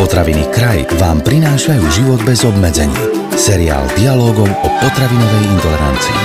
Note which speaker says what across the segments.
Speaker 1: Potraviny Kraj vám prinášajú život bez obmedzení. Seriál dialogov o potravinovej intolerancii.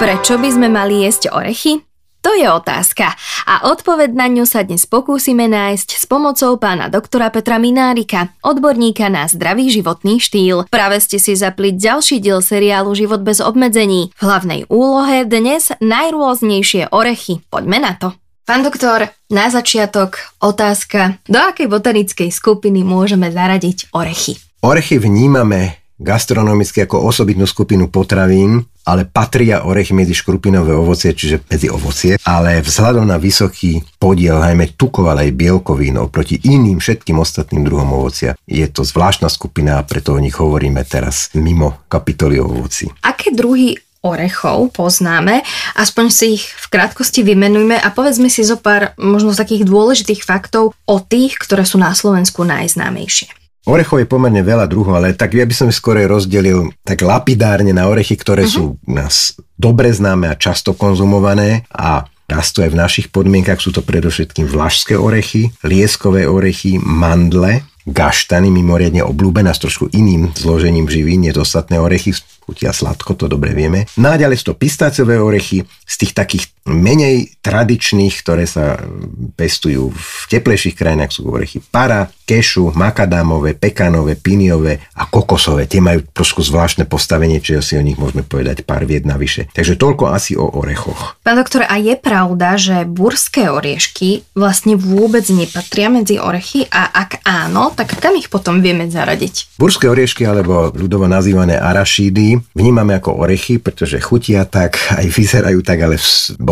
Speaker 2: Prečo by sme mali jesť orechy? To je otázka a odpoveď na ňu sa dnes pokúsime nájsť s pomocou pána doktora Petra Minárika, odborníka na zdravý životný štýl. Práve ste si zapli ďalší diel seriálu Život bez obmedzení. V hlavnej úlohe dnes najrôznejšie orechy. Poďme na to. Pán doktor, na začiatok otázka, do akej botanickej skupiny môžeme zaradiť orechy?
Speaker 3: Orechy vnímame gastronomicky ako osobitnú skupinu potravín, ale patria orechy medzi škrupinové ovocie, čiže medzi ovocie, ale vzhľadom na vysoký podiel najmä tukov, ale aj bielkovín oproti iným všetkým ostatným druhom ovocia. Je to zvláštna skupina a preto o nich hovoríme teraz mimo kapitoly ovoci.
Speaker 2: Aké druhy orechov poznáme, aspoň si ich v krátkosti vymenujme a povedzme si zo pár možno z takých dôležitých faktov o tých, ktoré sú na Slovensku najznámejšie.
Speaker 3: Orechov je pomerne veľa druhov, ale tak ja by som skôr rozdelil tak lapidárne na orechy, ktoré uh-huh. sú nás dobre známe a často konzumované a rastú aj v našich podmienkach. Sú to predovšetkým vlašské orechy, lieskové orechy, mandle, gaštany, mimoriadne obľúbená s trošku iným zložením živín, než ostatné orechy, chutia sladko, to dobre vieme. Náďalej sú to pistáciové orechy z tých takých menej tradičných, ktoré sa pestujú v teplejších krajinách, sú orechy para, kešu, makadámové, pekanové, piniové a kokosové. Tie majú trošku zvláštne postavenie, čiže si o nich môžeme povedať pár vied navyše. Takže toľko asi o orechoch.
Speaker 2: Pán doktor, a je pravda, že burské oriešky vlastne vôbec nepatria medzi orechy a ak áno, tak kam ich potom vieme zaradiť?
Speaker 3: Burské oriešky alebo ľudovo nazývané arašídy vnímame ako orechy, pretože chutia tak, aj vyzerajú tak, ale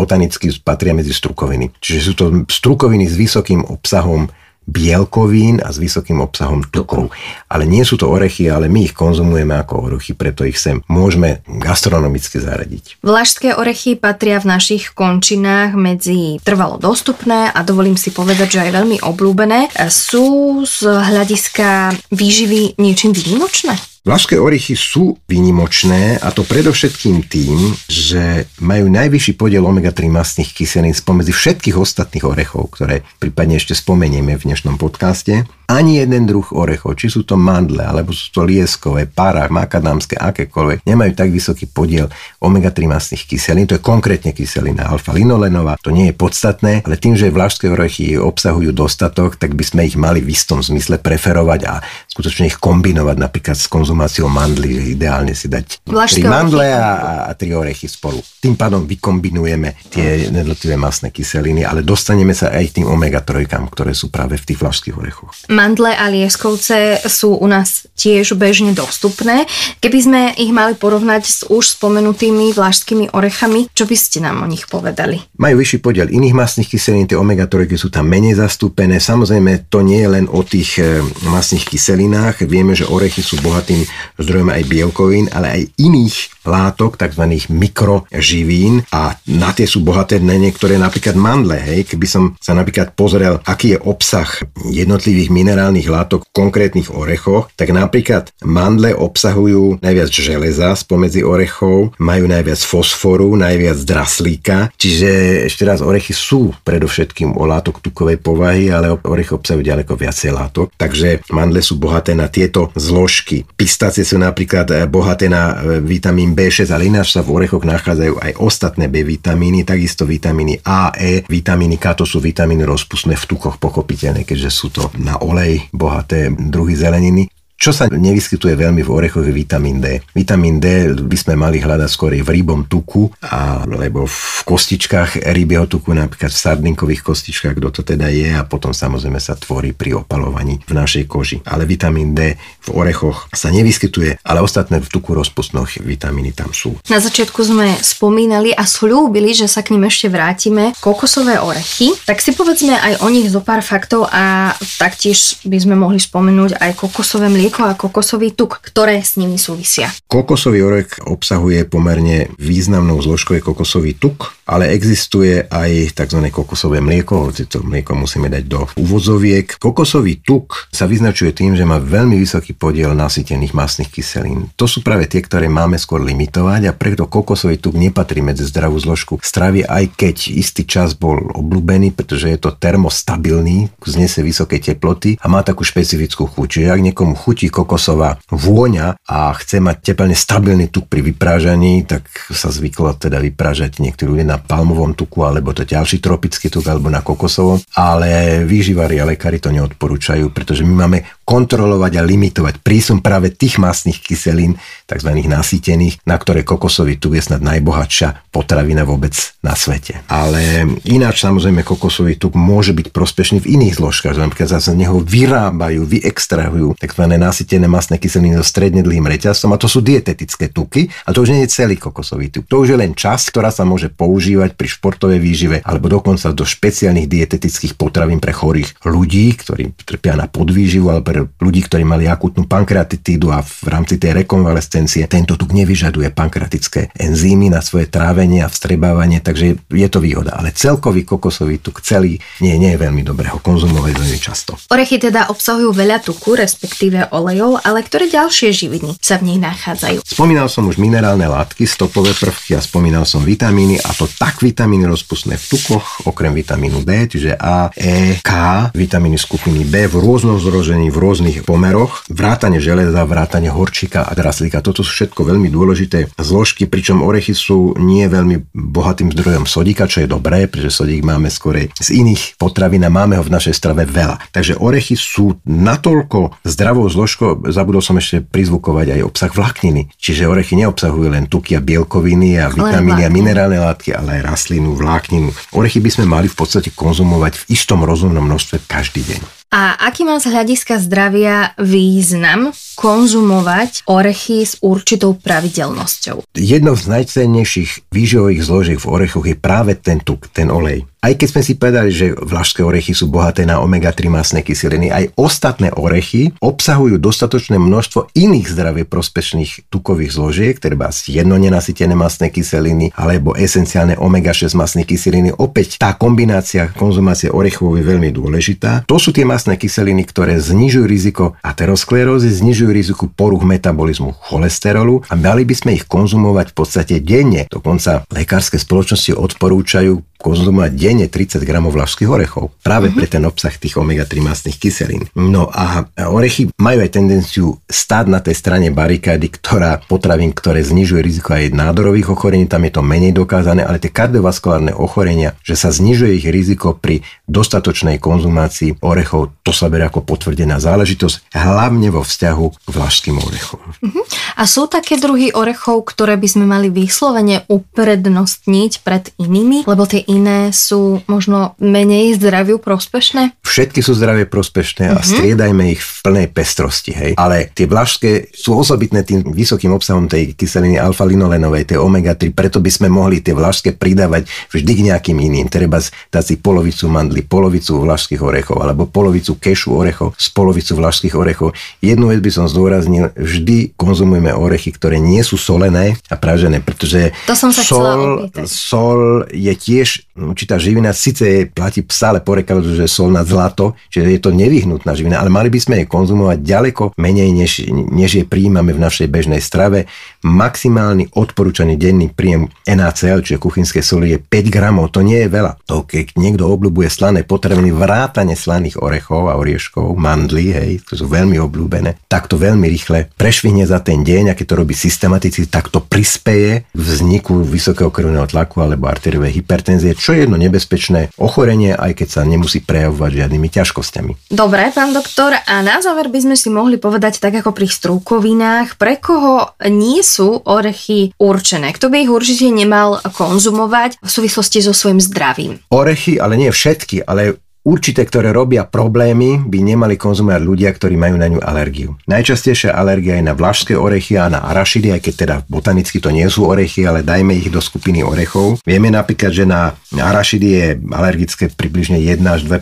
Speaker 3: botanicky patria medzi strukoviny. Čiže sú to strukoviny s vysokým obsahom bielkovín a s vysokým obsahom tukov. Ale nie sú to orechy, ale my ich konzumujeme ako orechy, preto ich sem môžeme gastronomicky zaradiť.
Speaker 2: Vlašské orechy patria v našich končinách medzi trvalo dostupné a dovolím si povedať, že aj veľmi obľúbené. Sú z hľadiska výživy niečím výnimočné?
Speaker 3: Vlašské orechy sú výnimočné a to predovšetkým tým, že majú najvyšší podiel omega-3 mastných kyselín spomedzi všetkých ostatných orechov, ktoré prípadne ešte spomenieme v dnešnom podcaste. Ani jeden druh orechov, či sú to mandle, alebo sú to lieskové, para, makadámske, akékoľvek, nemajú tak vysoký podiel omega-3 masných kyselín, to je konkrétne kyselina alfa-linolenová, to nie je podstatné, ale tým, že vlašské orechy obsahujú dostatok, tak by sme ich mali v istom zmysle preferovať a skutočne ich kombinovať napríklad s konzumáciou mandly, že ideálne si dať tri mandle a, a tri orechy spolu. Tým pádom vykombinujeme tie jednotlivé masné kyseliny, ale dostaneme sa aj tým omega-3, ktoré sú práve v tých vlašských orechoch.
Speaker 2: Mandle a lieskovce sú u nás tiež bežne dostupné. Keby sme ich mali porovnať s už spomenutými vlážskými orechami, čo by ste nám o nich povedali?
Speaker 3: Majú vyšší podiel iných masných kyselín, tie omega-3 sú tam menej zastúpené. Samozrejme, to nie je len o tých e, masných kyselinách. Vieme, že orechy sú bohatým zdrojom aj bielkovín, ale aj iných látok, tzv. mikroživín a na tie sú bohaté na niektoré napríklad mandle. Hej. Keby som sa napríklad pozrel, aký je obsah jednotlivých minerálnych látok v konkrétnych orechoch, tak napríklad mandle obsahujú najviac železa spomedzi orechov, majú najviac fosforu, najviac draslíka, čiže ešte raz orechy sú predovšetkým o látok tukovej povahy, ale orechy obsahujú ďaleko viacej látok, takže mandle sú bohaté na tieto zložky. Pistácie sú napríklad eh, bohaté na eh, vitamín B6, ale ináč sa v orechoch nachádzajú aj ostatné B vitamíny, takisto vitamíny A, E, vitamíny K, to sú vitamíny rozpustné v tukoch, pochopiteľne, keďže sú to na olej bohaté druhy zeleniny. Čo sa nevyskytuje veľmi v orechoch je vitamín D. Vitamín D by sme mali hľadať skôr v rybom tuku, alebo v kostičkách rybieho tuku, napríklad v sardinkových kostičkách, kto to teda je a potom samozrejme sa tvorí pri opalovaní v našej koži. Ale vitamín D v orechoch sa nevyskytuje, ale ostatné v tuku rozpustných vitamíny tam sú.
Speaker 2: Na začiatku sme spomínali a slúbili, že sa k ním ešte vrátime. Kokosové orechy, tak si povedzme aj o nich zo pár faktov a taktiež by sme mohli spomenúť aj kokosové mlieko mlieko a kokosový tuk, ktoré s nimi súvisia.
Speaker 3: Kokosový orech obsahuje pomerne významnou zložkou kokosový tuk, ale existuje aj tzv. kokosové mlieko, hoci to mlieko musíme dať do úvozoviek. Kokosový tuk sa vyznačuje tým, že má veľmi vysoký podiel nasýtených masných kyselín. To sú práve tie, ktoré máme skôr limitovať a preto kokosový tuk nepatrí medzi zdravú zložku stravy, aj keď istý čas bol obľúbený, pretože je to termostabilný, znese vysoké teploty a má takú špecifickú chuť. Čiže ak niekomu chutí kokosová vôňa a chce mať teplne stabilný tuk pri vyprážaní, tak sa zvyklo teda vyprážať niektorí ľudia na palmovom tuku, alebo to ďalší tropický tuk, alebo na kokosovom, ale výživári a lekári to neodporúčajú, pretože my máme kontrolovať a limitovať prísun práve tých masných kyselín, tzv. nasýtených, na ktoré kokosový tuk je snad najbohatšia potravina vôbec na svete. Ale ináč samozrejme kokosový tuk môže byť prospešný v iných zložkách, napríklad zase z neho vyrábajú, vyextrahujú tzv. nasýtené masné kyseliny so stredne dlhým reťazom a to sú dietetické tuky a to už nie je celý kokosový tuk. To už je len časť, ktorá sa môže používať pri športovej výžive alebo dokonca do špeciálnych dietetických potravín pre chorých ľudí, ktorí trpia na podvýživu alebo pre ľudí, ktorí mali akutnú pankreatitídu a v rámci tej rekonvalescencie tento tuk nevyžaduje pankratické enzymy na svoje trávenie a vstrebávanie, takže je to výhoda. Ale celkový kokosový tuk celý nie, nie je veľmi dobré ho konzumovať veľmi často.
Speaker 2: Orechy teda obsahujú veľa tuku, respektíve olejov, ale ktoré ďalšie živiny sa v nich nachádzajú?
Speaker 3: Spomínal som už minerálne látky, stopové prvky a spomínal som vitamíny a to tak vitamíny rozpustné v tukoch, okrem vitamínu D, čiže A, E, K, vitamíny skupiny B v rôznom zrožení, v rôznych pomeroch, vrátane železa, vrátane horčika a draslíka. Toto sú všetko veľmi dôležité zložky, pričom orechy sú nie veľmi bohatým zdrojom sodíka, čo je dobré, pretože sodík máme skorej z iných potravín a máme ho v našej strave veľa. Takže orechy sú natoľko zdravou zložkou, zabudol som ešte prizvukovať aj obsah vlákniny. Čiže orechy neobsahujú len tuky a bielkoviny a vitamíny a minerálne látky, ale aj rastlinu, vlákninu. Orechy by sme mali v podstate konzumovať v istom rozumnom množstve každý deň.
Speaker 2: A aký má z hľadiska zdravia význam konzumovať orechy s určitou pravidelnosťou?
Speaker 3: Jednou z najcennejších výživových zložiek v orechoch je práve ten tuk, ten olej. Aj keď sme si povedali, že vlašské orechy sú bohaté na omega-3 masné kyseliny, aj ostatné orechy obsahujú dostatočné množstvo iných zdravie prospešných tukových zložiek, treba jedno nenasytené masné kyseliny alebo esenciálne omega-6 masné kyseliny. Opäť tá kombinácia konzumácie orechov je veľmi dôležitá. To sú tie masné kyseliny, ktoré znižujú riziko aterosklerózy, znižujú riziko poruch metabolizmu cholesterolu a mali by sme ich konzumovať v podstate denne. Dokonca lekárske spoločnosti odporúčajú konzumovať denne 30 gramov vlašských orechov. Práve uh-huh. pre ten obsah tých omega-3 masných kyselín. No a orechy majú aj tendenciu stáť na tej strane barikády, ktorá potravín, ktoré znižuje riziko aj nádorových ochorení, tam je to menej dokázané, ale tie kardiovaskulárne ochorenia, že sa znižuje ich riziko pri dostatočnej konzumácii orechov, to sa berie ako potvrdená záležitosť, hlavne vo vzťahu k vlašským orechom.
Speaker 2: Uh-huh. A sú také druhy orechov, ktoré by sme mali vyslovene uprednostniť pred inými, lebo tie iné sú možno menej zdraviu prospešné?
Speaker 3: Všetky sú zdravie prospešné a uh-huh. striedajme ich v plnej pestrosti, hej. Ale tie blažské sú osobitné tým vysokým obsahom tej kyseliny alfa-linolenovej, tej omega-3, preto by sme mohli tie vlašské pridávať vždy k nejakým iným. Treba dať si polovicu mandly, polovicu vlašských orechov alebo polovicu kešu orechov z polovicu vlašských orechov. Jednu vec by som zdôraznil, vždy konzumujeme orechy, ktoré nie sú solené a pražené, pretože
Speaker 2: to som sa
Speaker 3: sol, sol je tiež určitá živina, síce platí stále porekadu, že sol na zlato, čiže je to nevyhnutná živina, ale mali by sme jej konzumovať ďaleko menej, než, než je príjmame v našej bežnej strave. Maximálny odporúčaný denný príjem NaCl, čiže kuchynské soli, je 5 gramov. To nie je veľa. To keď niekto obľúbuje slané potraviny, vrátane slaných orechov a orieškov, mandly, hej, to sú veľmi obľúbené, tak to veľmi rýchle prešvihne za ten deň a keď to robí systematicky, tak to prispeje k vzniku vysokého krvného tlaku alebo arteriovej hypertenzie, čo je jedno nebezpečné ochorenie, aj keď sa nemusí prejavovať žiadnymi ťažkosťami.
Speaker 2: Dobre, pán doktor, a na záver by sme si mohli povedať tak ako pri strúkovinách, pre koho nie sú orechy určené, kto by ich určite nemal konzumovať v súvislosti so svojím zdravím.
Speaker 3: Orechy, ale nie všetky, ale určité, ktoré robia problémy, by nemali konzumovať ľudia, ktorí majú na ňu alergiu. Najčastejšia alergia je na vlašské orechy a na arašidy, aj keď teda botanicky to nie sú orechy, ale dajme ich do skupiny orechov. Vieme napríklad, že na arašidy je alergické približne 1 až 2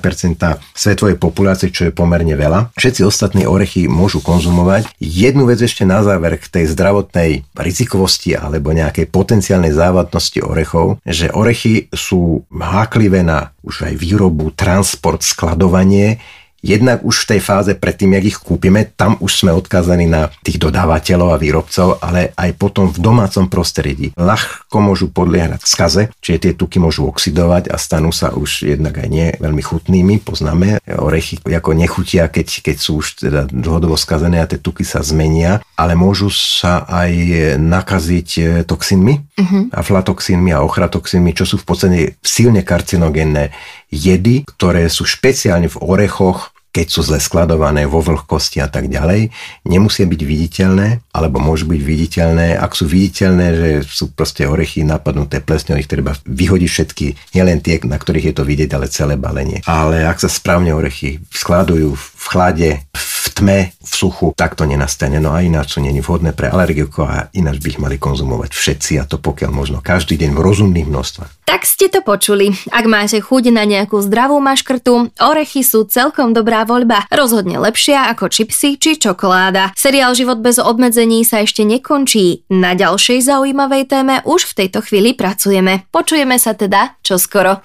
Speaker 3: svetovej populácie, čo je pomerne veľa. Všetci ostatní orechy môžu konzumovať. Jednu vec ešte na záver k tej zdravotnej rizikovosti alebo nejakej potenciálnej závadnosti orechov, že orechy sú háklivé na už aj výrobu, transport, skladovanie, Jednak už v tej fáze predtým, jak ich kúpime, tam už sme odkázaní na tých dodávateľov a výrobcov, ale aj potom v domácom prostredí. Ľahko môžu podliehať skaze, čiže tie tuky môžu oxidovať a stanú sa už jednak aj nie veľmi chutnými. Poznáme orechy ako nechutia, keď, keď sú už teda dlhodobo skazené a tie tuky sa zmenia, ale môžu sa aj nakaziť e, toxínmi, uh-huh. aflatoxínmi a ochratoxínmi, čo sú v podstate silne karcinogénne jedy, ktoré sú špeciálne v orechoch, keď sú zle skladované vo vlhkosti a tak ďalej, nemusia byť viditeľné, alebo môžu byť viditeľné. Ak sú viditeľné, že sú proste orechy napadnuté plesňou, ich treba vyhodiť všetky, nielen tie, na ktorých je to vidieť, ale celé balenie. Ale ak sa správne orechy skladujú v chlade, v tme, v suchu, tak to nenastane. No a ináč sú není vhodné pre alergikov a ináč by ich mali konzumovať všetci a to pokiaľ možno každý deň v rozumných množstvách.
Speaker 2: Tak ste to počuli. Ak máte chuť na nejakú zdravú maškrtu, orechy sú celkom dobrá voľba. Rozhodne lepšia ako čipsy či čokoláda. Seriál Život bez obmedzení sa ešte nekončí. Na ďalšej zaujímavej téme už v tejto chvíli pracujeme. Počujeme sa teda čoskoro.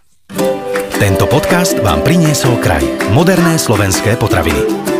Speaker 1: Tento podcast vám priniesol kraj. Moderné slovenské potraviny.